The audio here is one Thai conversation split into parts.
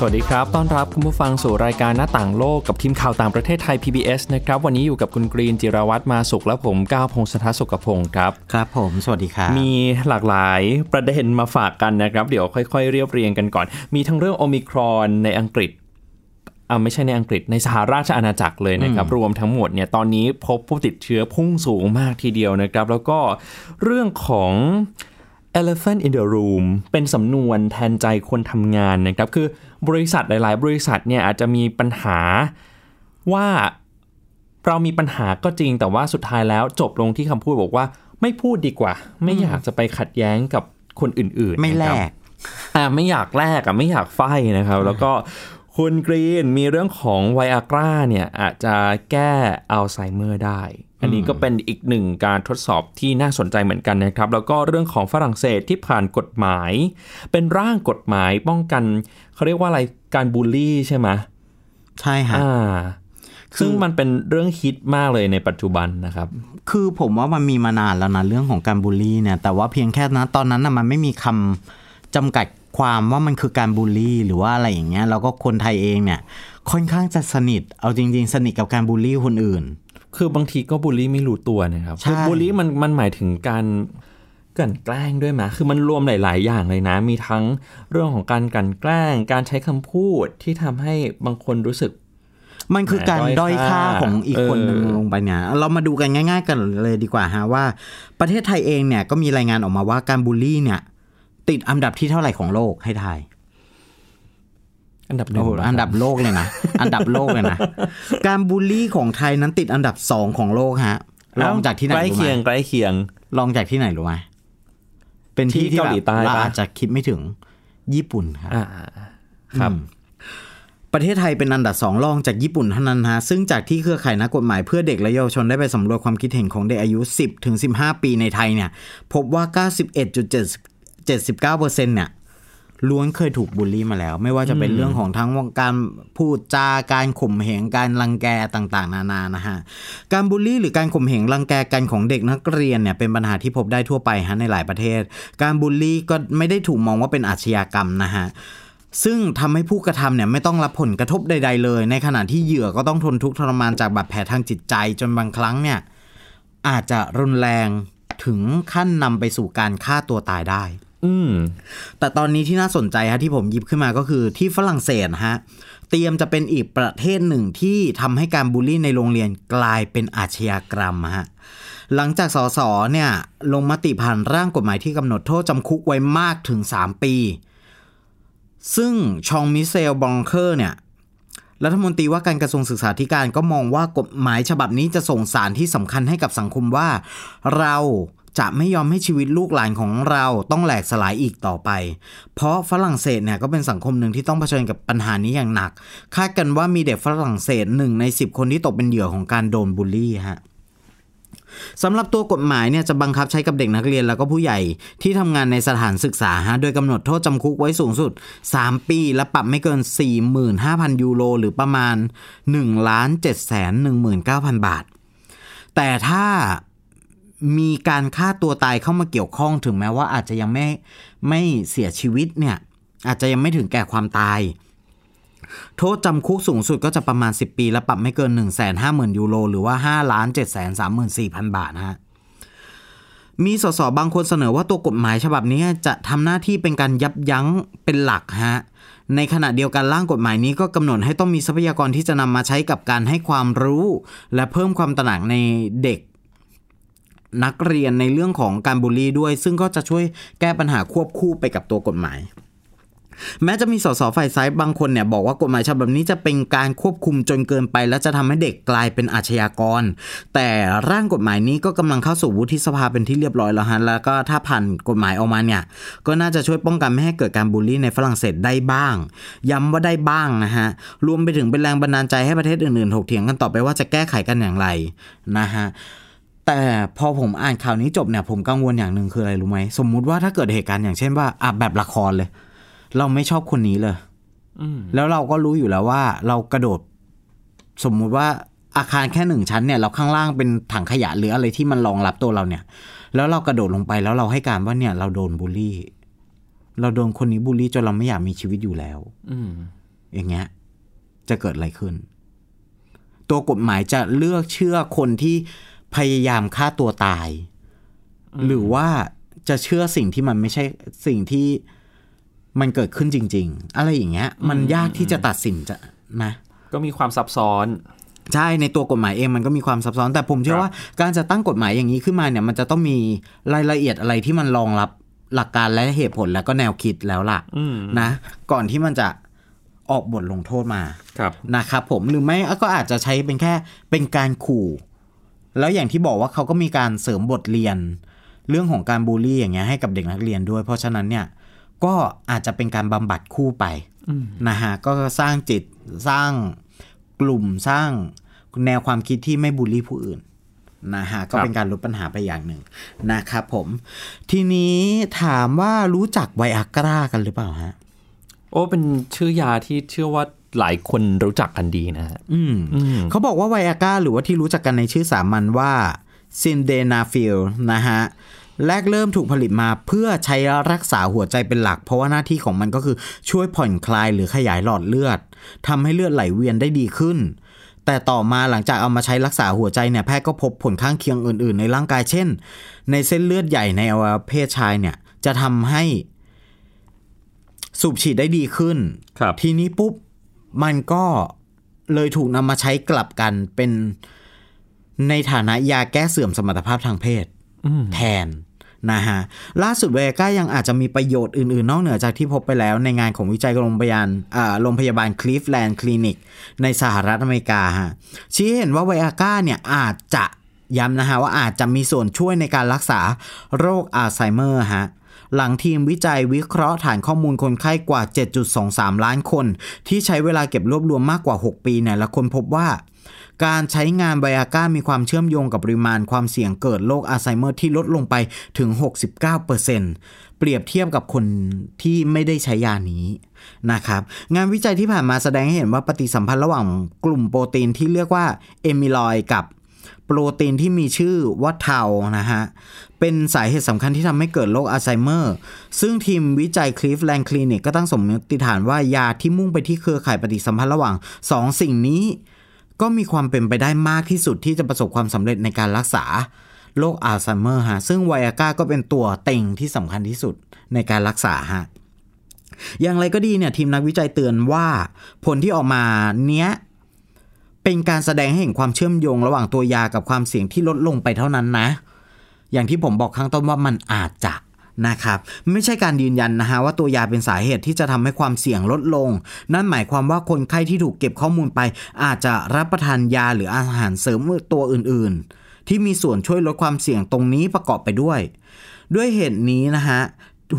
สวัสดีครับ ต้อนรับคุณผู้ฟังสู่รายการหน้าต่างโลกกับทีมข่าวต่างประเทศไทย PBS นะครับ วันนี้อยู่กับคุณกรีนจิรวัตรมาสุขและผมก้าวพงศธรสุขพงศ์ครับ ครับผม สวัสดีครับ มีหลากหลายประเด็นมาฝากกันนะครับ เดี๋ยวค่อยๆ เรียบเรียงกันก่อน มีทั้งเรื่องโอมิครอนในอังกฤษอ่าไม่ใช่ในอังกฤษในสหราชอาณาจักรเลยนะครับ รวมทั้งหมดเนี่ยตอนนี้พบผู้ติดเชื้อพุ่งสูงมากทีเดียวนะครับ แล้วก็เรื่องของ elephant in the room เป็นสำนวนแทนใจคนทำงานนะครับคือบริษัทหลาย ๆ บริษัทเนี่ยอาจจะมีปัญหาว่าเรามีปัญหาก็จริงแต่ว่าสุดท้ายแล้วจบลงที่คำพูดบอกว่า ไม่พูดดีกว่า ไม่อยากจะไปขัดแย้งกับคนอื่น ๆ ไม่แลนะครับกอ่าไม่อยากแลกอะไม่อยากไฟนะครับ แล้วก็คุณกรีนมีเรื่องของไวอากราเนี่ยอาจจะแก้อัลไซเมอร์ได้ อันนี้ก็เป็นอีกหนึ่งการทดสอบที่น่าสนใจเหมือนกันนะครับ แล้วก็เรื่องของฝรั่งเศสที่ผ่านกฎหมาย เป็นร่างกฎหมายป้องกันเขาเรียกว่าอะไรการบูลลี่ใช่ไหมใช่ฮะอ่าซึ่งมันเป็นเรื่องฮิตมากเลยในปัจจุบันนะครับ คือผมว่ามันมีมานานแล้วนะเรื่องของการบูลลี่เนี่ย แต่ว่าเพียงแค่นะตอนนั้นนะมันไม่มีคำจำกัดความว่ามันคือการบูลลี่หรือว่าอะไรอย่างเงี้ย แล้วก็คนไทยเองเนี่ย ค่อนข้างจะสนิท เอาจริง ๆ สนิทกับการบูลลี่คนอื่น คือบางทีก็บูลลี่ไม่รู้ตัวนะครับใช่คือบูลลี่มันมันหมายถึงการกลั่นแกล้งด้วยไหมคือมันรวมหลาย ๆ อย่างเลยนะ มีทั้งเรื่องของการกลั่นแกล้ง การใช้คำพูดที่ทำให้บางคนรู้สึก มันคือการด้ด้ออยยค่าค่าของอีกคนหนึ่งเออลงไปเนี่ย เรามาดูกันง่าย ๆ กันเลยดีกว่าฮะว่า ประเทศไทยเองเนี่ยก็มีรายงานออกมาว่าการบูลลี่เนี่ย ติดอันดับที่เท่าไหร่ของโลกให้ทาย อันดับหนึ่งโอ้โหเหรอันดับโลกเลยนะ อันดับโลกเลยนะ การบูลลี่ของไทยนั้นติดอันดับสองของโลกฮะรองจากที่ไหนใกล้รู้ไหมเคียงใกล้เคียงลองจากที่ไหนรู้ไหมเป็นที่ที่ที่เกาหลีใต้แบบเราปะอาจจะคิดไม่ถึงญี่ปุ่นครับอ่าครับอืมประเทศไทยเป็นอันดับสองรองจากญี่ปุ่นเท่านั้นฮะซึ่งจากที่เครือข่ายนักกฎหมายเพื่อเด็กและเยาวชนได้ไปสำรวจความคิดเห็นของเด็กอายุ 10ถึง15 ปีในไทยเนี่ย พบว่า 91.79%เนี่ย ล้วนเคยถูกบูลลี่มาแล้ว ไม่ว่าจะเป็นเรื่องของทั้งการพูดจาการข่มเหงการรังแกต่างๆ นานานะฮะการบูลลี่หรือการข่มเหงรังแกกันของเด็กนักเรียนเนี่ยเป็นปัญหาที่พบได้ทั่วไปฮะในหลายประเทศ การบูลลี่ก็ไม่ได้ถูกมองว่าเป็นอาชญากรรมนะฮะซึ่งทำให้ผู้กระทำเนี่ยไม่ต้องรับผลกระทบใด ๆ เลย ในขณะที่เหยื่อก็ต้องทนทุกข์ทรมานจากบาดแผลทางจิตใจจนบางครั้งเนี่ยอาจจะรุนแรงถึงขั้นนำไปสู่การฆ่าตัวตายได้ อืม แต่ตอนนี้ที่น่าสนใจฮะที่ผมหยิบขึ้นมาก็คือที่ฝรั่งเศสฮะ เตรียมจะเป็นอีกประเทศหนึ่งที่ทำให้การบูลลี่ในโรงเรียนกลายเป็นอาชญากรรมฮะหลังจากสสเนี่ย ลงมติผ่านร่างกฎหมายที่กำหนดโทษจำคุกไว้มากถึง 3 ปี ซึ่งชองมิเซลบองเคอร์เนี่ยรัฐมนตรีว่าการกระทรวงศึกษาธิการก็มองว่ากฎหมายฉบับนี้จะส่งสารที่สำคัญให้กับสังคมว่า เรา จะไม่ยอมให้ชีวิตลูกหลานของเราต้องแหลกสลายอีกต่อไป เพราะฝรั่งเศสเนี่ยก็เป็นสังคมหนึ่งที่ต้องเผชิญกับปัญหานี้อย่างหนัก คาดกันว่ามีเด็กฝรั่งเศสหนึ่งใน 10 คนที่ตกเป็นเหยื่อของการโดนบูลลี่ฮะสำหรับตัวกฎหมายเนี่ยจะบังคับใช้กับเด็กนักเรียนแล้วก็ผู้ใหญ่ที่ทำงานในสถานศึกษาฮะโดยกำหนดโทษจำคุกไว้สูงสุด 3 ปี และปรับไม่เกิน 45,000 ยูโรหรือประมาณ1ล้าน7แสน19,000 บาท แต่ถ้า มีการฆ่าตัวตายเข้ามาเกี่ยวข้องถึงแม้ว่าอาจจะยังไม่ไม่เสียชีวิตเนี่ยอาจจะยังไม่ถึงแก่ความตาย โทษจำคุกสูงสุดก็จะประมาณ 10 ปี และปรับไม่เกิน 1 5 0 0 0 0 ยูโร หรือว่า5ล้าน7 3 4 0 0 0 บาทนะฮะมีสสบางคนเสนอว่าตัวกฎหมายฉบับนี้จะทำหน้าที่เป็นการยับยั้งเป็นหลักฮะในขณะเดียวกันร่างกฎหมายนี้ก็กำหนดให้ต้องมีทรัพยากรที่จะนำมาใช้กับการให้ความรู้ และเพิ่มความตระหนักในเด็ก นักเรียนในเรื่องของการบูลลี่ด้วย ซึ่งก็จะช่วยแก้ปัญหาควบคู่ไปกับตัวกฎหมาย แม้จะมีสสฝ่ายซ้ายบางคนเนี่ยบอกว่ากฎหมายฉบับนี้จะเป็นการควบคุมจนเกินไป และจะทำให้เด็กกลายเป็นอาชญากร แต่ร่างกฎหมายนี้ก็กำลังเข้าสู่วุฒิสภาเป็นที่เรียบร้อยแล้วฮะแล้วก็ถ้าผ่านกฎหมายออกมาเนี่ยก็น่าจะช่วยป้องกันไม่ให้เกิดการบูลลี่ในฝรั่งเศสได้บ้าง ย้ำว่าได้บ้างนะฮะรวมไปถึงเป็นแรงบันดาลใจให้ประเทศอื่นๆถกเถียงกันต่อไปว่าจะแก้ไขกันอย่างไรนะฮะ แต่พอผมอ่านข่าวนี้จบเนี่ยผมกังวลอย่างหนึ่งคืออะไรรู้ไหม สมมุติว่าถ้าเกิดเหตุการณ์อย่างเช่นว่าอะแบบละครเลย เราไม่ชอบคนนี้เลยอืมแล้วเราก็รู้อยู่แล้วว่า เรากระโดด สมมุติว่าอาคารแค่หนึ่งชั้นเนี่ย เราข้างล่างเป็นถังขยะหรืออะไรที่มันรองรับตัวเราเนี่ย แล้วเรากระโดดลงไปแล้วเราให้การว่าเนี่ย เราโดนบูลลี่ เราโดนคนนี้บูลลี่จนเราไม่อยากมีชีวิตอยู่แล้ว อืมอย่างเงี้ย จะเกิดอะไรขึ้น ตัวกฎหมายจะเลือกเชื่อคนที่ พยายามฆ่าตัวตาย หรือว่าจะเชื่อสิ่งที่มันไม่ใช่สิ่งที่มันเกิดขึ้นจริง ๆ อะไรอย่างเงี้ย มันยากที่จะตัดสินจะนะก็มีความซับซ้อนใช่ในตัวกฎหมายเองมันก็มีความซับซ้อนแต่ผมเชื่อว่าการจะตั้งกฎหมายอย่างนี้ขึ้นมาเนี่ย มันจะต้องมีรายละเอียดอะไรที่มันรองรับหลักการและเหตุผลแล้วก็แนวคิดแล้วล่ะอืมนะ ก่อนที่มันจะออกบทลงโทษมาครับนะครับ ผมหรือไม่ก็อาจจะใช้เป็นแค่เป็นการขู่ แล้วอย่างที่บอกว่าเขาก็มีการเสริมบทเรียน เรื่องของการบูลลี่อย่างเงี้ยให้กับเด็กนักเรียนด้วย เพราะฉะนั้นเนี่ยก็อาจจะเป็นการบำบัดคู่ไปนะฮะก็สร้างจิตสร้างกลุ่มสร้างแนวความคิดที่ไม่บูลลี่ผู้อื่นนะฮะก็เป็นการลดปัญหาไปอย่างหนึ่งนะครับผม ทีนี้ถามว่ารู้จักไวอากรากันหรือเปล่าฮะ โอ้เป็นชื่อยาที่เชื่อว่า หลายคนรู้จักกันดีนะฮะอืมเขาบอกว่าไวอาก้าหรือว่าที่รู้จักกันในชื่อสามัญว่าซิลเดนาฟิลนะฮะแรกเริ่มถูกผลิตมาเพื่อใช้รักษาหัวใจเป็นหลัก เพราะว่าหน้าที่ของมันก็คือช่วยผ่อนคลายหรือขยายหลอดเลือดทำให้เลือดไหลเวียนได้ดีขึ้น แต่ต่อมาหลังจากเอามาใช้รักษาหัวใจเนี่ยแพทย์ก็พบผลข้างเคียงอื่น ๆ ในร่างกายเช่น ในเส้นเลือดใหญ่ในอวัยวะเพศชายเนี่ยจะทำให้สูบฉีดได้ดีขึ้นครับทีนี้ปุ๊บ มันก็เลยถูกนำมาใช้กลับกันเป็นในฐานะยาแก้เสื่อมสมรรถภาพทางเพศแทนนะฮะล่าสุดไวอากร้ายังอาจจะมีประโยชน์อื่น ๆ นอกเหนือจากที่พบไปแล้วในงานของวิจัยโรงพยาบาลอ่าโรงพยาบาลคลีฟแลนด์คลินิก ในสหรัฐอเมริกาฮะชี้ให้เห็นว่าไวอากร้าเนี่ยอาจจะย้ำนะฮะว่าอาจจะมีส่วนช่วยในการรักษาโรคอัลไซเมอร์ฮะ หลังทีมวิจัยวิเคราะห์ฐานข้อมูลคนไข้กว่า 7.23 ล้านคน ที่ใช้เวลาเก็บรวบรวมมากกว่า 6 ปีเนี่ยและค้นพบว่าการใช้งานไวอากร้ามีความเชื่อมโยงกับปริมาณความเสี่ยงเกิดโรคอัลไซเมอร์ที่ลดลงไปถึง 69% เปรียบเทียบกับคนที่ไม่ได้ใช้ยานี้นะครับ งานวิจัยที่ผ่านมาแสดงให้เห็นว่าปฏิสัมพันธ์ระหว่างกลุ่มโปรตีนที่เรียกว่า amyloid กับโปรตีนที่มีชื่อว่า tau นะฮะ เป็นสาเหตุสำคัญที่ทำให้เกิดโรคอัลไซเมอร์ ซึ่งทีมวิจัยคลีฟแลนด์คลินิกก็ตั้งสมมติฐานว่ายาที่มุ่งไปที่เครือข่ายปฏิสัมพันธ์ระหว่าง2สิ่งนี้ ก็มีความเป็นไปได้มากที่สุดที่จะประสบความสำเร็จในการรักษาโรคอัลไซเมอร์ฮะ ซึ่งไวอาก้าก็เป็นตัวเต็งที่สำคัญที่สุดในการรักษาฮะ อย่างไรก็ดีเนี่ยทีมนักวิจัยเตือนว่าผลที่ออกมาเนี้ยเป็นการแสดงให้เห็นความเชื่อมโยงระหว่างตัวยากับความเสี่ยงที่ลดลงไปเท่านั้นนะ อย่างที่ผมบอกข้างต้นว่ามันอาจจะนะครับไม่ใช่การยืนยันนะฮะว่าตัวยาเป็นสาเหตุที่จะทำให้ความเสี่ยงลดลง นั่นหมายความว่าคนไข้ที่ถูกเก็บข้อมูลไป อาจจะรับประทานยาหรืออาหารเสริมตัวอื่นๆ ที่มีส่วนช่วยลดความเสี่ยงตรงนี้ประกอบไปด้วย ด้วยเหตุนี้นะฮะ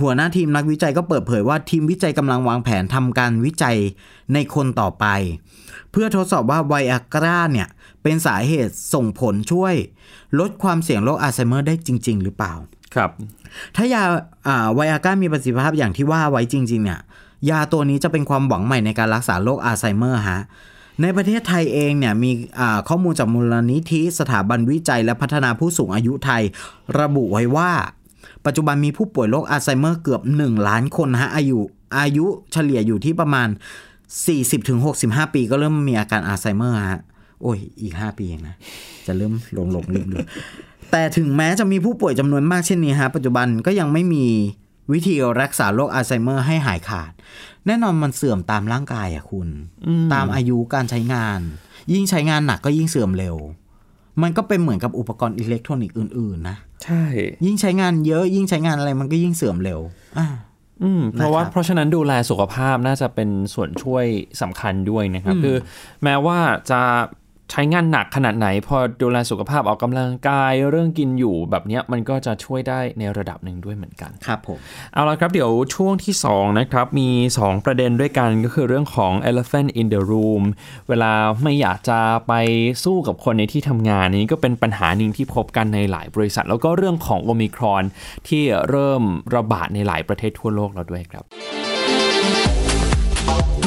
หัวหน้าทีมนักวิจัยก็เปิดเผยว่าทีมวิจัยกำลังวางแผนทำการวิจัยในคนต่อไป เพื่อทดสอบว่าไวอากราเนี่ยเป็นสาเหตุส่งผลช่วย ลดความเสี่ยงโรคอัลไซเมอร์ได้จริง ๆ หรือเปล่า ครับ ถ้ายาอ่าไวอาก้ามีประสิทธิภาพอย่างที่ว่าไว้จริง ๆ เนี่ย ยาตัวนี้จะเป็นความหวังใหม่ในการรักษาโรคอัลไซเมอร์ฮะในประเทศไทยเองเนี่ยมีอ่าข้อมูลจากมูลนิธิสถาบันวิจัยและพัฒนาผู้สูงอายุไทย ระบุไว้ว่า ปัจจุบันมีผู้ป่วยโรคอัลไซเมอร์เกือบ 1 ล้านคนนะฮะอายุอายุเฉลี่ยอยู่ที่ประมาณ 40-65 ปีก็เริ่มมีอาการอัลไซเมอร์ฮะโอ้ย อีก 5 ปีเองนะ จะเริ่มลงลงลืมๆแต่ถึงแม้จะมีผู้ป่วยจำนวนมากเช่นนี้ฮะปัจจุบันก็ยังไม่มีวิธีรักษาโรคอัลไซเมอร์ให้หายขาด แน่นอนมันเสื่อมตามร่างกายอะคุณ ตามอายุการใช้งาน ยิ่งใช้งานหนักก็ยิ่งเสื่อมเร็ว มันก็เป็นเหมือนกับอุปกรณ์อิเล็กทรอนิกส์อื่น ๆ นะ ใช่ ยิ่งใช้งานเยอะยิ่งใช้งานอะไรมันก็ยิ่งเสื่อมเร็วอ่าอืมเพราะว่านะครับเพราะฉะนั้นดูแลสุขภาพน่าจะเป็นส่วนช่วยสำคัญด้วยนะครับ คือแม้ว่าจะ ใช้งานหนักขนาดไหน พอดูแลสุขภาพออกกำลังกายเรื่องกินอยู่แบบเนี้ยมันก็จะช่วยได้ในระดับหนึ่งด้วยเหมือนกันครับผมเอาละครับเดี๋ยวช่วงที่2นะครับมี 2 ประเด็นด้วยกันก็คือเรื่องของ elephant in the room เวลาไม่อยากจะไปสู้กับคนในที่ทำงานนี้ก็เป็นปัญหาหนึ่งที่พบกันในหลายบริษัท แล้วก็เรื่องของโอมิครอนที่เริ่มระบาดในหลายประเทศทั่วโลกแล้วด้วยครับหน้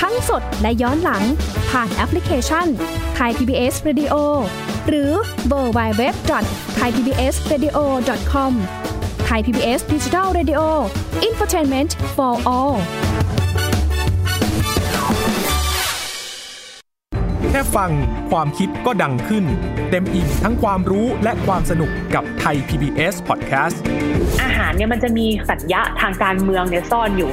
ทั้งสดและย้อนหลังผ่านแอปพลิเคชันไทย PBS Radio หรือเวอร์บายเว็บไทยพีบีเอสเรดิโอคอมไทยพีบีเอสดิจิทัลเรดิโออินฟอร์ทนเมนต์ for all แค่ฟังความคิดก็ดังขึ้น เต็มอิ่มทั้งความรู้และความสนุกกับไทย PBS Podcast อาหารเนี่ยมันจะมีสัญญะทางการเมืองเนี่ยซ่อนอยู่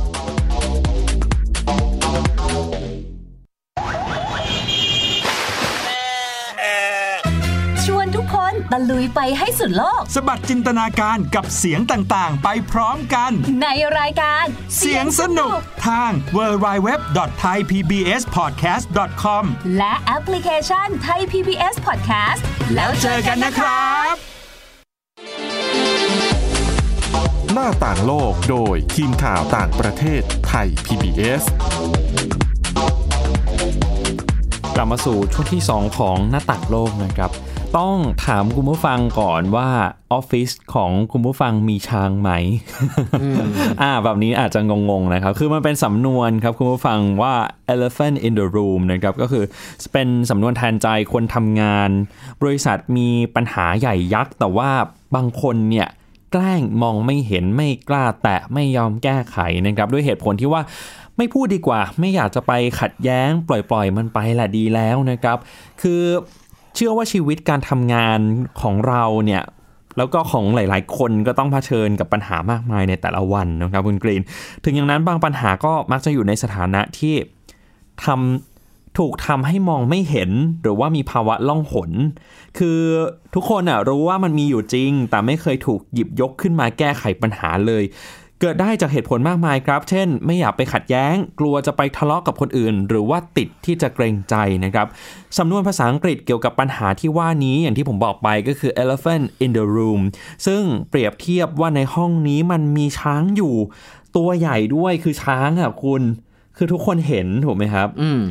ลุยไปให้สุดโลก สบัดจินตนาการกับเสียงต่างๆ ไปพร้อมกัน ในรายการเสียงสนุกทาง www.thaipbspodcast.com และแอปพลิเคชันไทย PBS Podcast แล้วเจอกันนะครับ หน้าต่างโลกโดยทีมข่าวต่างประเทศไทย PBS กลับมาสู่ช่วงที่ 2 ของหน้าต่างโลกนะครับ ต้องถามคุณผู้ฟังก่อนว่าออฟฟิศของคุณผู้ฟังมีช้างไหม อ่า แบบนี้อาจจะงงๆนะครับ คือมันเป็นสำนวนครับคุณผู้ฟังว่า elephant in the room นะครับ ก็คือเป็นสำนวนแทนใจคนทำงาน บริษัทมีปัญหาใหญ่ยักษ์ แต่ว่าบางคนเนี่ยแกล้งมองไม่เห็นไม่กล้าแตะไม่ยอมแก้ไขนะครับ ด้วยเหตุผลที่ว่าไม่พูดดีกว่า ไม่อยากจะไปขัดแย้ง ปล่อยๆ มันไปแหละดีแล้วนะครับ คือ เชื่อว่าชีวิตการทำงานของเราเนี่ยแล้วก็ของหลาย ๆ คนก็ต้องเผชิญกับปัญหามากมายในแต่ละวันนะครับคุณกรีน ถึงอย่างนั้นบางปัญหาก็มักจะอยู่ในสถานะที่ทำถูกทำให้มองไม่เห็น หรือว่ามีภาวะล่องหน คือทุกคนอะรู้ว่ามันมีอยู่จริง แต่ไม่เคยถูกหยิบยกขึ้นมาแก้ไขปัญหาเลย เกิดได้จากเหตุผลมากมายครับ เช่น ไม่อยากไปขัดแย้ง กลัวจะไปทะเลาะกับคนอื่น หรือว่าติดที่จะเกรงใจนะครับ สำนวนภาษาอังกฤษเกี่ยวกับปัญหาที่ว่านี้อย่างที่ผมบอกไปก็คือ elephant in the room ซึ่งเปรียบเทียบว่าในห้องนี้มันมีช้างอยู่ ตัวใหญ่ด้วยคือช้างอะคุณ คือทุกคนเห็นถูกไหมครับ อืม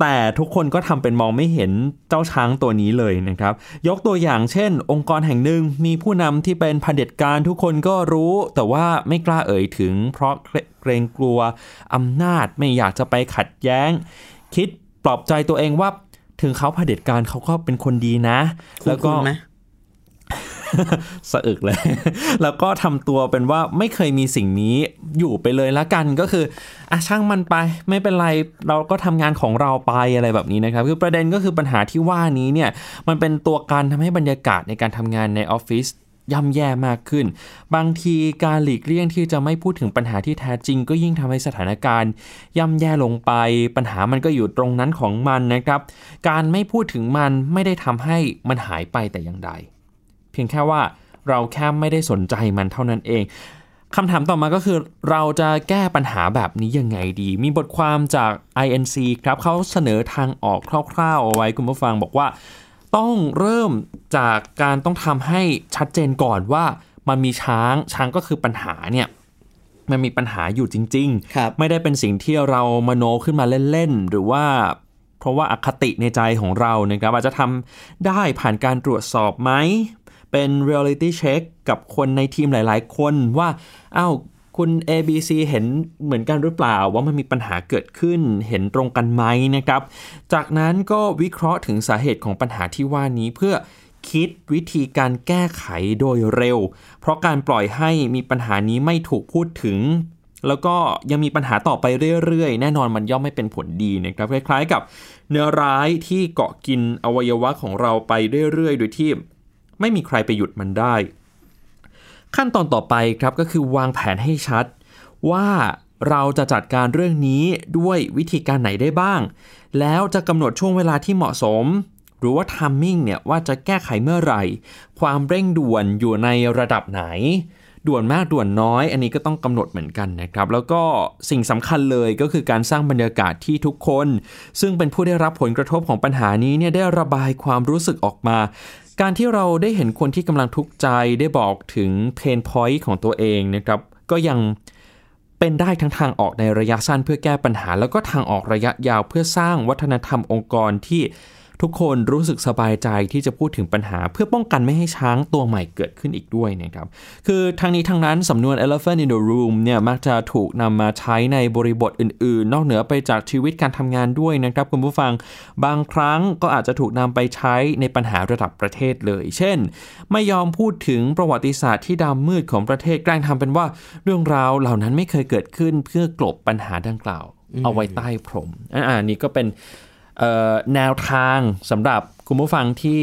แต่ทุกคนก็ทำเป็นมองไม่เห็นเจ้าช้างตัวนี้เลยนะครับ ยกตัวอย่างเช่น องค์กรแห่งหนึ่งมีผู้นำที่เป็นเผด็จการทุกคนก็รู้ แต่ว่าไม่กล้าเอ่ยถึง เพราะเกรงกลัวอำนาจไม่อยากจะไปขัดแย้ง คิดปลอบใจตัวเองว่าถึงเขาเผด็จการเขาก็เป็นคนดีนะ แล้วก็ สะอึกเลย แล้วก็ทำตัวเป็นว่าไม่เคยมีสิ่งนี้อยู่ไปเลยละกันก็คืออะช่างมันไปไม่เป็นไรเราก็ทำงานของเราไปอะไรแบบนี้นะครับ คือประเด็นก็คือปัญหาที่ว่านี้เนี่ยมันเป็นตัวการทำให้บรรยากาศในการทำงานในออฟฟิศย่ำแย่มากขึ้น บางทีการหลีกเลี่ยงที่จะไม่พูดถึงปัญหาที่แท้จริง ก็ยิ่งทำให้สถานการณ์ ย่ำแย่ลงไป ปัญหามันก็อยู่ตรงนั้นของมันนะครับ การไม่พูดถึงมันไม่ได้ทำให้มันหายไปแต่อย่างใด พียงแค่ว่าเราแค่ไม่ได้สนใจมันเท่านั้นเองคำถามต่อมาก็คือเราจะแก้ปัญหาแบบนี้ยังไงดี มีบทความจาก INC ครับเขาเสนอทางออกคร่าวๆเอาไว้คุณผู้ฟังบอกว่า ต้องเริ่มจากการต้องทำให้ชัดเจนก่อนว่ามันมีช้างช้างก็คือปัญหาเนี่ยมันมีปัญหาอยู่จริง ๆ ไม่ได้เป็นสิ่งที่เรามโนขึ้นมาเล่นๆ หรือว่าเพราะว่าอคติในใจของเรานะครับอาจจะทำได้ผ่านการตรวจสอบไหม เป็น reality check กับคนในทีมหลาย ๆ คนว่าอ้าวคุณ ABC เห็นเหมือนกันหรือเปล่าว่ามันมีปัญหาเกิดขึ้นเห็นตรงกันไหมนะครับ จากนั้นก็วิเคราะห์ถึงสาเหตุของปัญหาที่ว่านี้เพื่อคิดวิธีการแก้ไขโดยเร็ว เพราะการปล่อยให้มีปัญหานี้ไม่ถูกพูดถึง แล้วก็ยังมีปัญหาต่อไปเรื่อยๆ แน่นอนมันย่อมไม่เป็นผลดีนะครับคล้ายๆ กับเนื้อร้ายที่เกาะกินอวัยวะของเราไปเรื่อยๆ โดยที่ ไม่มีใครไปหยุดมันได้ ขั้นตอนต่อไปครับก็คือวางแผนให้ชัด ว่าเราจะจัดการเรื่องนี้ด้วยวิธีการไหนได้บ้าง แล้วจะกำหนดช่วงเวลาที่เหมาะสม หรือว่าทัมมิ่งเนี่ยว่าจะแก้ไขเมื่อไหร่ ความเร่งด่วนอยู่ในระดับไหน ด่วนมากด่วนน้อย อันนี้ก็ต้องกำหนดเหมือนกันนะครับ แล้วก็สิ่งสำคัญเลยก็คือการสร้างบรรยากาศที่ทุกคน ซึ่งเป็นผู้ได้รับผลกระทบของปัญหานี้เนี่ยได้ระบายความรู้สึกออกมา การที่เราได้เห็นคนที่กำลังทุกข์ใจได้บอกถึงเพนพอยต์ของตัวเองนะครับ ก็ยังเป็นได้ทั้งทางออกในระยะสั้นเพื่อแก้ปัญหา แล้วก็ทางออกระยะยาวเพื่อสร้างวัฒนธรรมองค์กรที่ ทุกคนรู้สึกสบายใจที่จะพูดถึงปัญหา เพื่อป้องกันไม่ให้ช้างตัวใหม่เกิดขึ้นอีกด้วยนะครับคือทางนี้ทางนั้นสำนวน elephant in the room เนี่ยมักจะถูกนำมาใช้ในบริบทอื่นๆ นอกเหนือไปจากชีวิตการทำงานด้วยนะครับคุณผู้ฟังบางครั้งก็อาจจะถูกนำไปใช้ในปัญหาระดับประเทศเลย เช่น ไม่ยอมพูดถึงประวัติศาสตร์ที่ดำมืดของประเทศแกล้งทำเป็นว่าเรื่องราวเหล่านั้นไม่เคยเกิดขึ้นเพื่อกลบปัญหาดังกล่าวเอาไว้ใต้พรมอ่านี้ก็เป็น แนวทางสำหรับคุณผู้ฟังที่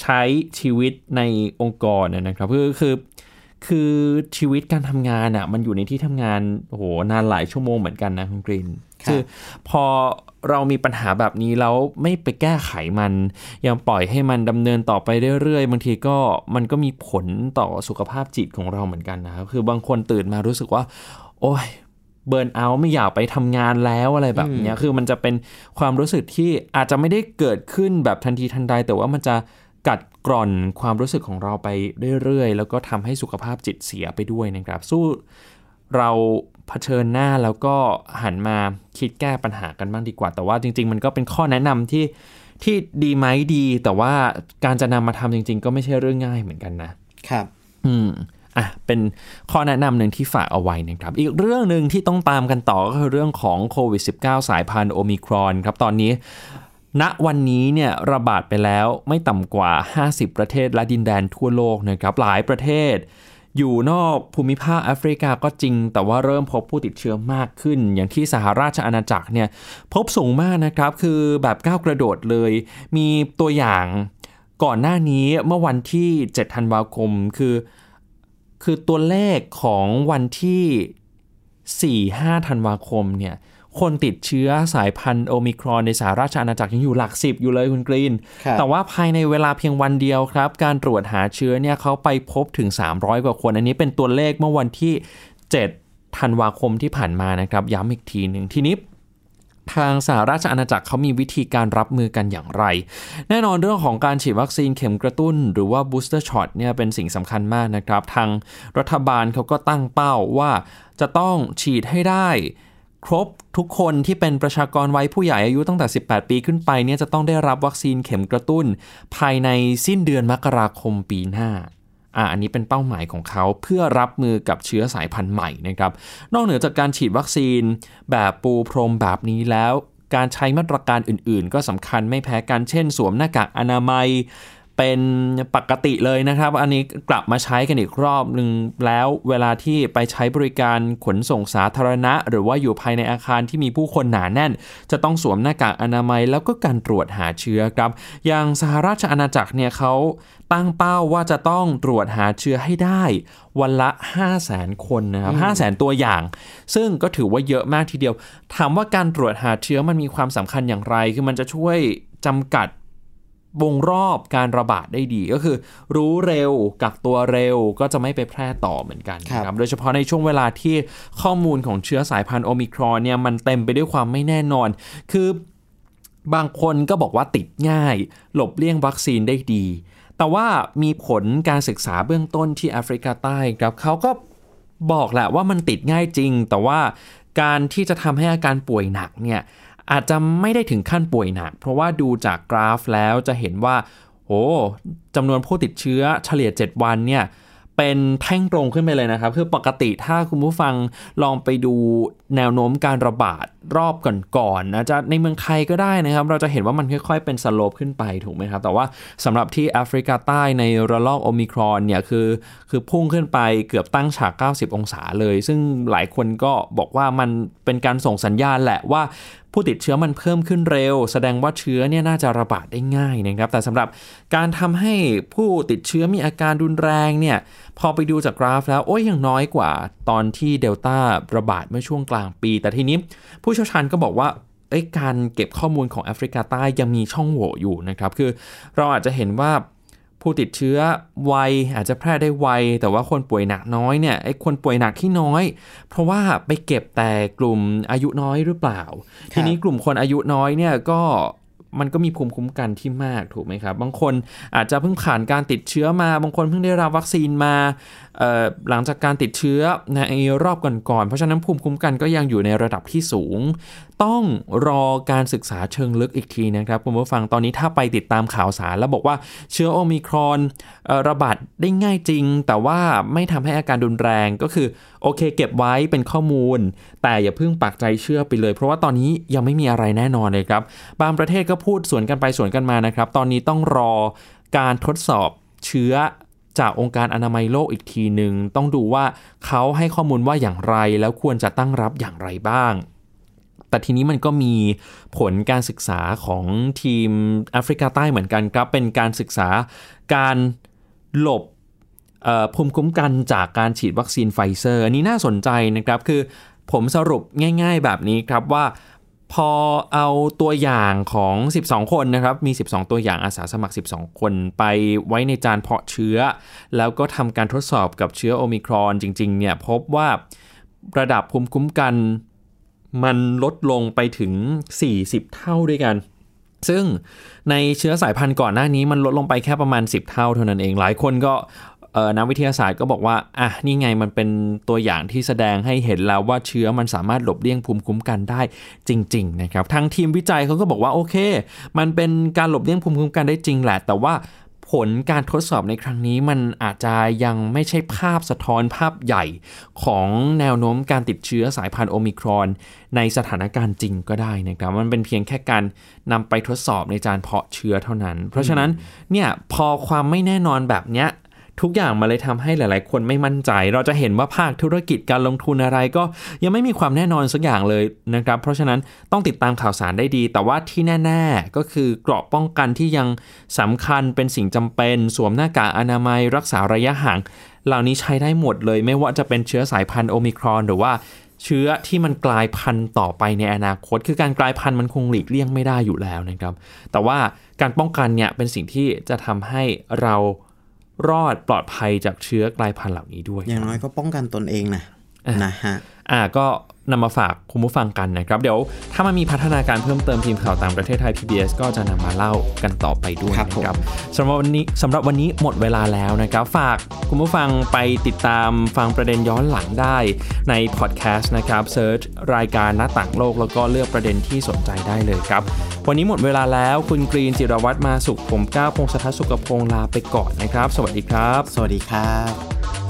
ใช้ชีวิตในองค์กรนะครับคือคือคือชีวิตการทำงานอะมันอยู่ในที่ทำงานโอ้โหนานหลายชั่วโมงเหมือนกันนะคุณกรีนคือพอเรามีปัญหาแบบนี้แล้วไม่ไปแก้ไขมัน ยังปล่อยให้มันดำเนินต่อไปเรื่อยๆบางทีก็มันก็มีผลต่อสุขภาพจิตของเราเหมือนกันนะครับคือบางคนตื่นมารู้สึกว่า โอ้ย เบิร์นเอาไม่อยากไปทำงานแล้วอะไรแบบนี้คือมันจะเป็นความรู้สึกที่อาจจะไม่ได้เกิดขึ้นแบบทันทีทันใด แต่ว่ามันจะกัดกร่อนความรู้สึกของเราไปเรื่อยๆ แล้วก็ทำให้สุขภาพจิตเสียไปด้วยนะครับ สู้เราเผชิญหน้าแล้วก็หันมาคิดแก้ปัญหากันบ้างดีกว่า แต่ว่าจริง ๆ มันก็เป็นข้อแนะนำที่ที่ดีไหมดี แต่ว่าการจะนำมาทำจริง ๆ ก็ไม่ใช่เรื่องง่ายเหมือนกันนะครับ อืม อะเป็นข้อแนะนำหนึ่งที่ฝากเอาไว้นะครับอีกเรื่องหนึ่งที่ต้องตามกันต่อก็คือเรื่องของโควิด -19 สายพันธุ์โอมิครอนครับตอนนี้ณวันนี้เนี่ยระบาดไปแล้วไม่ต่ำกว่า 50 ประเทศและดินแดนทั่วโลกนะครับหลายประเทศ อยู่นอกภูมิภาคแอฟริกาก็จริง แต่ว่าเริ่มพบผู้ติดเชื้อมากขึ้น อย่างที่สหราชอาณาจักรเนี่ยพบสูงมากนะครับคือแบบก้าวกระโดดเลย มีตัวอย่างก่อนหน้านี้เมื่อวันที่ 7 ธันวาคม คือ คือตัวเลขของวันที่ 4-5ธันวาคมเนี่ยคนติดเชื้อสายพันธุ์โอมิครอนในสหราชอาณาจักรยังอยู่หลักสิบอยู่เลยคุณกรีน แต่ว่าภายในเวลาเพียงวันเดียวครับ การตรวจหาเชื้อเนี่ยเขาไปพบถึง 300 กว่าคน อันนี้เป็นตัวเลขเมื่อวันที่ 7 ธันวาคมที่ผ่านมานะครับ ย้ำอีกทีหนึ่งทีนี้ ทางสหราชอาณาจักรเขามีวิธีการรับมือกันอย่างไร แน่นอนเรื่องของการฉีดวัคซีนเข็มกระตุ้น หรือว่า booster shot เนี่ยเป็นสิ่งสำคัญมากนะครับ ทางรัฐบาลเขาก็ตั้งเป้าว่าจะต้องฉีดให้ได้ครบทุกคนที่เป็นประชากรวัยผู้ใหญ่อายุตั้งแต่ 18 ปีขึ้นไปเนี่ยจะต้องได้รับวัคซีนเข็มกระตุ้น ภายในสิ้นเดือนมกราคมปีหน้า อ่าอันนี้เป็นเป้าหมายของเขาเพื่อรับมือกับเชื้อสายพันธุ์ใหม่นะครับ นอกเหนือจากการฉีดวัคซีนแบบปูพรมแบบนี้แล้ว การใช้มาตรการอื่นๆ ก็สำคัญไม่แพ้กันเช่น สวมหน้ากากอนามัย เป็นปกติเลยนะครับ อันนี้กลับมาใช้กันอีกรอบหนึ่งแล้วเวลาที่ไปใช้บริการขนส่งสาธารณะ หรือว่าอยู่ภายในอาคารที่มีผู้คนหนาแน่น จะต้องสวมหน้ากากอนามัย แล้วก็การตรวจหาเชื้อครับ อย่างสหราชอาณาจักรเนี่ยเขาตั้งเป้าว่าจะต้องตรวจหาเชื้อให้ได้ วันละ 5 0 0แสนคนนะครับ5 0 0แสนตัวอย่าง ซึ่งก็ถือว่าเยอะมากทีเดียว ถามว่าการตรวจหาเชื้อมันมีความสำคัญอย่างไร คือมันจะช่วยจำกัด วงรอบการระบาดได้ดีก็คือ รู้เร็วกักตัวเร็วก็จะไม่ไปแพร่ต่อเหมือนกันนะครับโดยเฉพาะในช่วงเวลาที่ข้อมูลของเชื้อสายพันธุ์โอมิครอนเนี่ยมันเต็มไปด้วยความไม่แน่นอน คือบางคนก็บอกว่าติดง่าย หลบเลี่ยงวัคซีนได้ดี แต่ว่ามีผลการศึกษาเบื้องต้นที่แอฟริกาใต้ครับเขาก็บอกแหละว่ามันติดง่ายจริง แต่ว่าการที่จะทำให้อาการป่วยหนักเนี่ย อาจจะไม่ได้ถึงขั้นป่วยหนัก เพราะว่าดูจากกราฟแล้วจะเห็นว่าโอ้จำนวนผู้ติดเชื้อเฉลี่ย 7 วันเนี่ยเป็นแท่งตรงขึ้นไปเลยนะครับ คือปกติถ้าคุณผู้ฟังลองไปดูแนวโน้มการระบาดรอบก่อนๆนะจะในเมืองไทยก็ได้นะครับ เราจะเห็นว่ามันค่อยๆ เป็นสโลปขึ้นไปถูกไหมครับ แต่ว่าสำหรับที่แอฟริกาใต้ในระลอกโอมิครอนเนี่ยคือคือพุ่งขึ้นไปเกือบตั้งฉาก 90 องศาเลย ซึ่งหลายคนก็บอกว่ามันเป็นการส่งสัญญาณแหละว่า ผู้ติดเชื้อมันเพิ่มขึ้นเร็ว แสดงว่าเชื้อเนี่ยน่าจะระบาดได้ง่ายนะครับ แต่สำหรับการทำให้ผู้ติดเชื้อมีอาการรุนแรงเนี่ยพอไปดูจากกราฟแล้ว โอ้ยยังน้อยกว่าตอนที่เดลต้าระบาดเมื่อช่วงกลางปี แต่ทีนี้ผู้เชี่ยวชาญก็บอกว่าการเก็บข้อมูลของแอฟริกาใต้ยังมีช่องโหว่อยู่นะครับ คือเราอาจจะเห็นว่า ผู้ติดเชื้อไวอาจจะแพร่ได้ไว แต่ว่าคนป่วยหนักน้อยเนี่ยไอ้คนป่วยหนักที่น้อย เพราะว่าไปเก็บแต่กลุ่มอายุน้อยหรือเปล่า ทีนี้กลุ่มคนอายุน้อยเนี่ยก็มันก็มีภูมิคุ้มกันที่มากถูกไหมครับ บางคนอาจจะเพิ่งผ่านการติดเชื้อมา บางคนเพิ่งได้รับวัคซีนมาหลังจากการติดเชื้อในรอบก่อนๆเพราะฉะนั้นภูมิคุ้มกันก็ยังอยู่ในระดับที่สูง ต้องรอการศึกษาเชิงลึกอีกทีนะครับคุณผู้ฟังตอนนี้ถ้าไปติดตามข่าวสารแล้วบอกว่าเชื้อโอมิครอนระบาดได้ง่ายจริง แต่ว่าไม่ทำให้อาการรุนแรงก็คือโอเค เก็บไว้เป็นข้อมูล แต่อย่าเพิ่งปักใจเชื่อไปเลย เพราะว่าตอนนี้ยังไม่มีอะไรแน่นอนเลยครับ บางประเทศก็พูดสวนกันไปสวนกันมานะครับ ตอนนี้ต้องรอการทดสอบเชื้อจากองค์การอนามัยโลกอีกทีหนึ่งต้องดูว่าเขาให้ข้อมูลว่าอย่างไรแล้วควรจะตั้งรับอย่างไรบ้าง แต่ทีนี้มันก็มีผลการศึกษาของทีมแอฟริกาใต้เหมือนกันครับ เป็นการศึกษาการหลบภูมิคุ้มกันจากการฉีดวัคซีนไฟเซอร์ อันนี้น่าสนใจนะครับ คือผมสรุปง่าย ๆ แบบนี้ครับว่าพอเอาตัวอย่างของ 12 คนนะครับ มี 12 ตัวอย่างอาสาสมัคร 12 คนไปไว้ในจานเพาะเชื้อ แล้วก็ทำการทดสอบกับเชื้อโอมิครอนจริง ๆ เนี่ย พบว่าระดับภูมิคุ้มกัน มันลดลงไปถึง 40 เท่าด้วยกัน ซึ่งในเชื้อสายพันธุ์ก่อนหน้านี้มันลดลงไปแค่ประมาณ 10 เท่าเท่านั้นเอง หลายคนก็นักวิทยาศาสตร์ก็บอกว่า อะ นี่ไงมันเป็นตัวอย่างที่แสดงให้เห็นแล้วว่าเชื้อมันสามารถหลบเลี่ยงภูมิคุ้มกันได้จริง ๆ นะครับ ทางทีมวิจัยเขาก็บอกว่า โอเค มันเป็นการหลบเลี่ยงภูมิคุ้มกันได้จริงแหละ แต่ว่า ผลการทดสอบในครั้งนี้มันอาจจะยังไม่ใช่ภาพสะท้อนภาพใหญ่ของแนวโน้มการติดเชื้อสายพันธุ์โอมิครอน ในสถานการณ์จริงก็ได้นะครับมันเป็นเพียงแค่การนำไปทดสอบในจานเพาะเชื้อเท่านั้น เพราะฉะนั้นเนี่ยพอความไม่แน่นอนแบบเนี้ย ทุกอย่างมาเลยทำให้หลาย ๆ คนไม่มั่นใจ เราจะเห็นว่าภาคธุรกิจการลงทุนอะไรก็ยังไม่มีความแน่นอนสักอย่างเลยนะครับ เพราะฉะนั้นต้องติดตามข่าวสารได้ดี แต่ว่าที่แน่ ๆ ก็คือเกราะป้องกันที่ยังสำคัญเป็นสิ่งจำเป็น สวมหน้ากากอนามัยรักษาระยะห่าง เหล่านี้ใช้ได้หมดเลย ไม่ว่าจะเป็นเชื้อสายพันธุ์โอมิครอนหรือว่าเชื้อที่มันกลายพันธุ์ต่อไปในอนาคต คือการกลายพันธุ์มันคงหลีกเลี่ยงไม่ได้อยู่แล้วนะครับ แต่ว่าการป้องกันเนี่ยเป็นสิ่งที่จะทำให้เรา รอดปลอดภัยจากเชื้อกลายพันธุ์เหล่านี้ด้วยอย่างน้อยก็ป้องกันตนเองนะนะฮะ อ่าก็นำมาฝากคุณผู้ฟังกันนะครับ เดี๋ยวถ้ามันมีพัฒนาการเพิ่มเติมทีมข่าวต่างประเทศไทย PBS ก็จะนำมาเล่ากันต่อไปด้วยนะครับสำหรับวันนี้สำหรับวันนี้หมดเวลาแล้วนะครับ ฝากคุณผู้ฟังไปติดตามฟังประเด็นย้อนหลังได้ในพอดแคสต์นะครับเซิร์ชรายการหน้าต่างโลกแล้วก็เลือกประเด็นที่สนใจได้เลยครับ วันนี้หมดเวลาแล้วคุณกรีนจิรวัตรมาสุขผมก้าวพงศธรสุขพงษ์ลาไปก่อนนะครับ สวัสดีครับ สวัสดีครับ